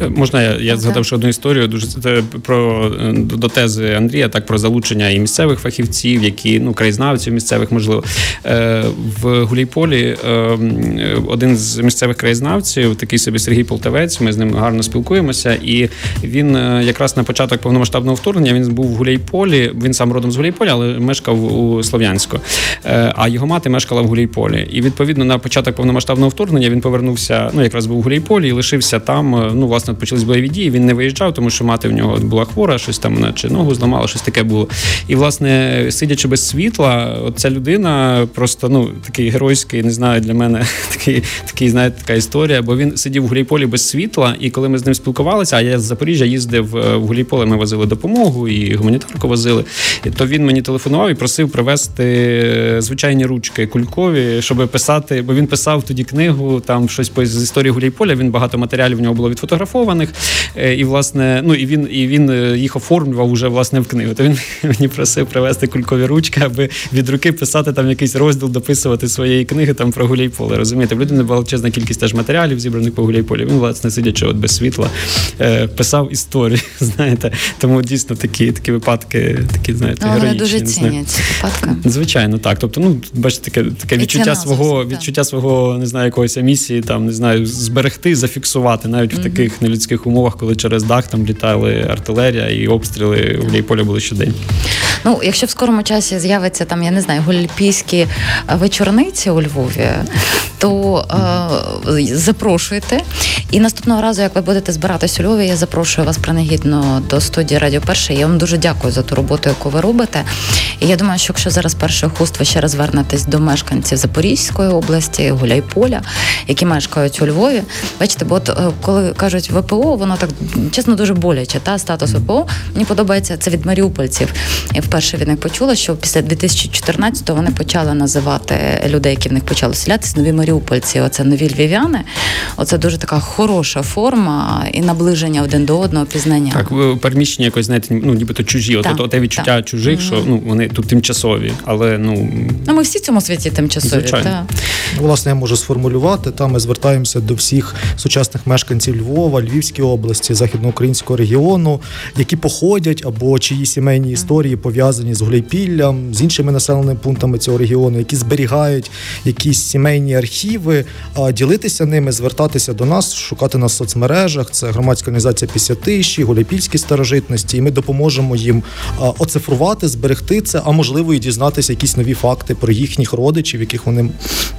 Е, можна я я згадав ще одну історію дуже про до тези Андрія, так про залучення і місцевих фахівців, які ну краєзнавців місцевих, можливо е, в Гулійполі. Е, один з місцевих краєзнавців, такий собі Сергій Полтавець. Ми з ним гарно спілкуємося, і він якраз на початок повномасштабного вторгнення він був в Гуляйполі. Він сам родом з Гуляйполя, але мешкав у Слов'янську. А його мати мешкала в Гуляйполі. І відповідно на початок повномасштабного вторгнення він повернувся. Ну якраз був у Гуляйполі і лишився там. Ну власне почались бойові дії. Він не виїжджав, тому що мати в нього була хвора, щось там чи ногу зламала, щось таке було. І власне, сидячи без світла, от ця людина просто ну такий геройський, не знаю, для мене такий, такий, знаєте, така історія. Бо він сидів у Гуляйполі без світла, і коли ми з ним спілкувалися, а я з Запоріжжя їздив е, в Гуляйполе, ми возили допомогу і гуманітарку возили. То він мені телефонував і просив привезти е, звичайні ручки кулькові, щоб писати, бо він писав тоді книгу, там щось з історії Гуляйполя. Він багато матеріалів в нього було відфотографованих. Е, і власне, ну і він і він їх оформлював уже власне в книгу. То він мені просив привезти кулькові ручки, аби від руки писати там якийсь розділ, дописувати своєї книги там про Гуляйполе. Розумієте, в людини величезна кількість теж матеріалів зібраних по Гуляйполі. Він, власне, сидячи от без світла, е, писав історію. Знаєте, тому дійсно такі такі випадки, такі знаєте, Ну, вони героїчні. дуже цінять ці випадки. Звичайно, так. Тобто, ну бачите, таке таке відчуття свого так. відчуття свого не знаю якоїсь місії, там не знаю, зберегти, зафіксувати навіть в таких нелюдських умовах, коли через дах там літали артилерія і обстріли у Гуляйполя були щодень. Ну, якщо в скорому часі з'явиться там, я не знаю, гольпійські е, вечорниці у Львові, то е, запрошуйте. І наступного разу, як ви будете збиратись у Львові, я запрошую вас принагідно до студії Радіо Перше. Я вам дуже дякую за ту роботу, яку ви робите. І я думаю, що якщо зараз перший хуст ви ще раз вернетесь до мешканців Запорізької області, Гуляйполя, які мешкають у Львові, бачите, бо от е, коли кажуть ВПО, воно так чесно дуже боляче. Та статус ВПО мені подобається це від маріупольців. Я вперше від них почула, що після 2014-го вони почали називати людей, які в них почали селятися, нові маріупольці. Оце нові львів'яни. Оце дуже така хороша форма і наближення один до одного пізнання. Так, переміщення якось знаєте, ну нібито чужі. От, Так, от, те відчуття так. чужих, що ну вони тут тимчасові, але ну Ну, ми всі в цьому світі тимчасові. Звичайно. Та. Власне, я можу сформулювати. Там ми звертаємося до всіх сучасних мешканців Львова, Львівської області, західноукраїнського регіону, які походять або чиї сімейні історії пов'язані з Гуляйпіллям, з іншими населеними пунктами цього регіону, які зберігають якісь сімейні архіви, а ділитися ними, звертатися до нас, шукати нас в соцмережах. Це громадська організація Пісятиші, Гуляйпільські старожитності, і ми допоможемо їм оцифрувати, зберегти це, а можливо і дізнатися якісь нові факти про їхніх родичів, яких вони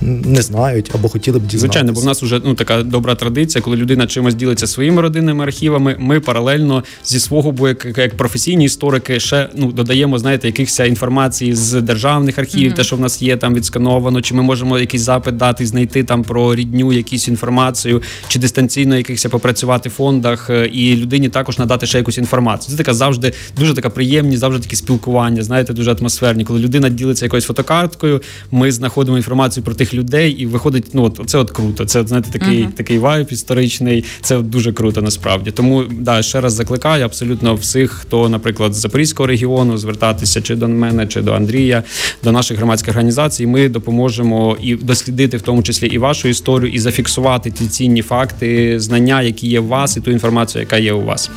не знають або хотіли б дізнатися. Звичайно, бо в нас вже ну така добра традиція, коли людина чимось ділиться своїми родинними архівами. Ми паралельно зі свого боку, як, як професійні історики, ще ну додаємо, знаєте, якихось інформації з державних архівів, те, що в нас є там відскановано, чи ми можемо якийсь запит дати, знайти там про рідню, якусь інформацію, чи дистанційно якихось попрацювати в фондах, е, і людині також надати ще якусь інформацію. Це така завжди дуже така приємні, завжди такі спілкування, знаєте, дуже атмосферні. Коли людина ділиться якоюсь фотокарткою, ми знаходимо інформацію про тих людей, і виходить, ну от це от круто. Це знаєте, такий, такий вайб історичний. Це от дуже круто насправді. Тому да, ще раз закликаю абсолютно всіх, хто, наприклад, з Запорізького регіону, звертатися чи до мене, чи до Андрія, до наших громадських організацій. Ми допоможемо і дослідити в тому числі і вашу історію, і зафіксувати ті цінні факти, знання, які є у вас, і ту інформацію, яка є у вас.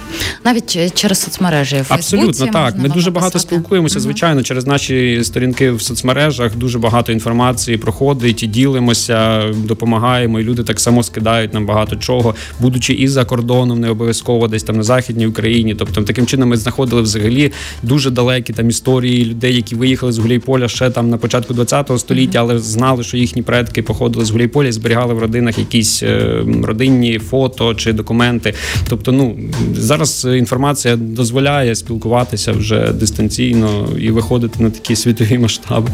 Навіть через соцмережі. в Абсолютно так. Ми дуже багато написати. спілкуємося, звичайно, через наші сторінки в соцмережах. Дуже багато інформації проходить і ділимося, допомагаємо. І люди так само скидають нам багато чого, будучи і за кордоном, не обов'язково десь там на західній Україні. Тобто, таким чином ми знаходили взагалі дуже далекі там історії людей, які виїхали з Гуляйполя ще там на початку ХХ століття, але знали, що їхні предки походили з Гуляйполя і зберігали в родинах якісь е, родинні фото чи документи. Тобто, ну зараз інформація дозволяє спілкуватися вже дистанційно і виходити на такі світові масштаби.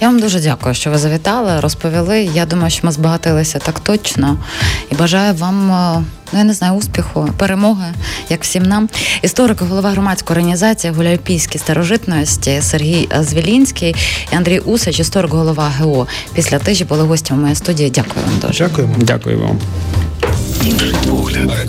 Я вам дуже дякую, що ви завітали, розповіли. Я думаю, що ми збагатилися так точно. І бажаю вам, е, ну я не знаю, успіху, перемоги, як всім нам. Історик, голова громадської організації Гуляйпійські старожитності Сергій Звілінський і Андрій Усач, історик, голова ГО. Після тижі були гостями моєї студії. Дякую вам дуже. Дякуємо. Дякую вам. Інший погляд.